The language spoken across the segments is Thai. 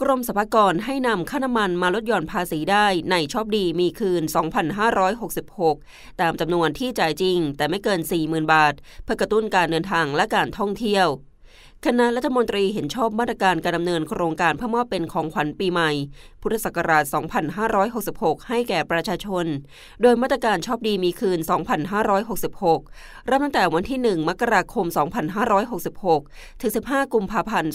กรมสรรพากรให้นำค่าน้ำมันมาลดหย่อนภาษีได้ในชอบดีมีคืน 2,566 ตามจำนวนที่จ่ายจริง แต่ไม่เกิน 40,000 บาท เพื่อกระตุ้นการเดินทางและการท่องเที่ยว คณะรัฐมนตรีเห็นชอบมาตรการการดำเนินโครงการเพื่อมอบเป็นของขวัญปีใหม่ พุทธศักราช 2566 ให้แก่ประชาชน โดยมาตรการชอบดีมีคืน 2566 เริ่มตั้งแต่วันที่ 1 มกราคม 2566 ถึง 15 กุมภาพันธ์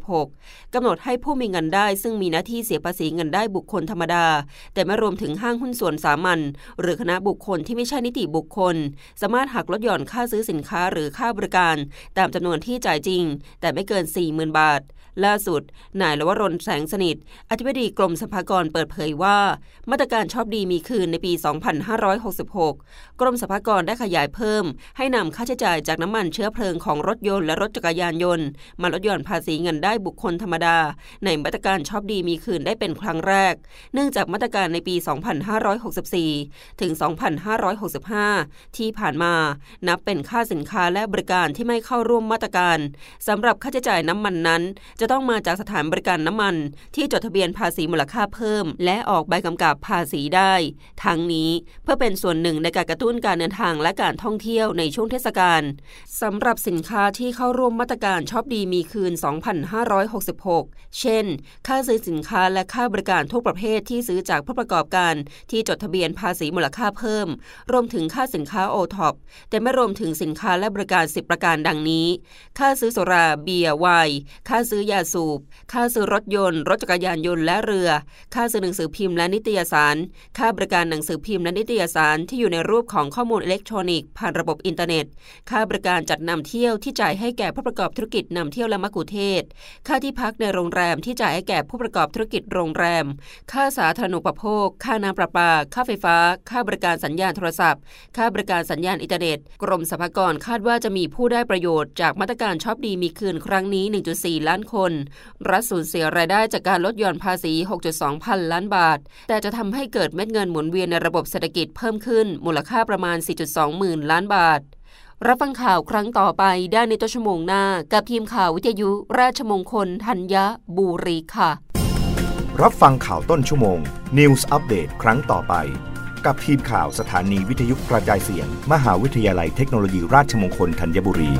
2566 กำหนดให้ผู้มีเงินได้ซึ่งมีหน้าที่เสียภาษีเงินได้บุคคลธรรมดา แต่ไม่รวมถึงห้างหุ้นส่วนสามัญหรือคณะบุคคลที่ไม่ใช่นิติบุคคล สามารถหักลดหย่อนค่าซื้อสินค้าหรือค่าบริการ ตามจำนวนที่จ่ายจริง แต่ไม่เกิน 40,000 บาท ล่าสุด นายลวรนแสงสนิท อธิบดีกรมสรรพากรเปิดเผยว่า มาตรการชอบดีมีคืนในปี 2566 กรมสรรพากรได้ขยายเพิ่ม ให้นำค่าใช้จ่ายจากน้ำมันเชื้อเพลิงของรถยนต์และรถจักรยานยนต์ มาลดหย่อนภาษีเงินได้บุคคลธรรมดา ในมาตรการชอบดีมีคืนได้เป็นครั้งแรก เนื่องจากมาตรการในปี 2564 ถึง 2565 ที่ผ่านมา นับเป็นค่าสินค้าและบริการที่ไม่เข้าร่วมมาตรการสำหรับค่าใช้จ่ายน้ำมันนั้น จะต้องมาจากสถานบริการน้ำมัน ที่จดทะเบียนภาษีมูลค่าเพิ่ม และออกใบกำกับภาษีได้ ทั้งนี้เพื่อเป็นส่วนหนึ่งในการกระตุ้นการเดินทางและการท่องเที่ยวในช่วงเทศกาลสำหรับสินค้าที่เข้าร่วมมาตรการชอบดีมีคืน 2,566 เช่น ค่าซื้อสินค้าและค่าบริการทุกประเภทที่ซื้อจากผู้ประกอบการที่จดทะเบียนภาษีมูลค่าเพิ่ม รวมถึงค่าสินค้าโอท็อปแต่ไม่รวมถึงสินค้าและบริการ 10 ประการดังนี้ ค่าซื้อสุราเบียร์ไวน์ค่าซื้อยาสูบ ค่าซื้อรถยนต์ รถจักรยานยนต์และเรือ ค่าซื้อหนังสือพิมพ์และนิตยสาร ค่าบริการหนังสือพิมพ์และนิตยสารที่อยู่ในรูปของข้อมูลอิเล็กทรอนิกส์ผ่านระบบอินเทอร์เน็ต ค่าบริการจัดนำเที่ยวที่จ่ายให้แก่ผู้ประกอบธุรกิจนำเที่ยวและมัคคุเทศก์ ค่าที่พักในโรงแรมที่จ่ายให้แก่ผู้ประกอบธุรกิจโรงแรม ค่าสาธารณูปโภค ค่าน้ำประปา ค่าไฟฟ้า ค่าบริการสัญญาณโทรศัพท์ ค่าบริการสัญญาณอินเทอร์เน็ต กรมสรรพากรคาดว่าจะมีผู้ได้ประโยชน์จากมาตรการช้อปดีมีคืนครั้งนี้ 1.4 ล้านคน รัฐสูญเสียรายได้จากการลดหย่อนภาษี 6.2 พันล้านบาท แต่จะทำให้เกิดเม็ดเงินหมุนเวียนในระบบเศรษฐกิจเพิ่มขึ้น มูลค่าประมาณ 4.2 หมื่นล้านบาท รับฟังข่าวครั้งต่อไปได้ในต้นชั่วโมงหน้า กับทีมข่าววิทยุ ราชมงคลธัญบุรีค่ะ รับฟังข่าวต้นชั่วโมง News Update ครั้งต่อไปกับทีมข่าวสถานีวิทยุกระจายเสียง มหาวิทยาลัยเทคโนโลยีราชมงคลธัญบุรี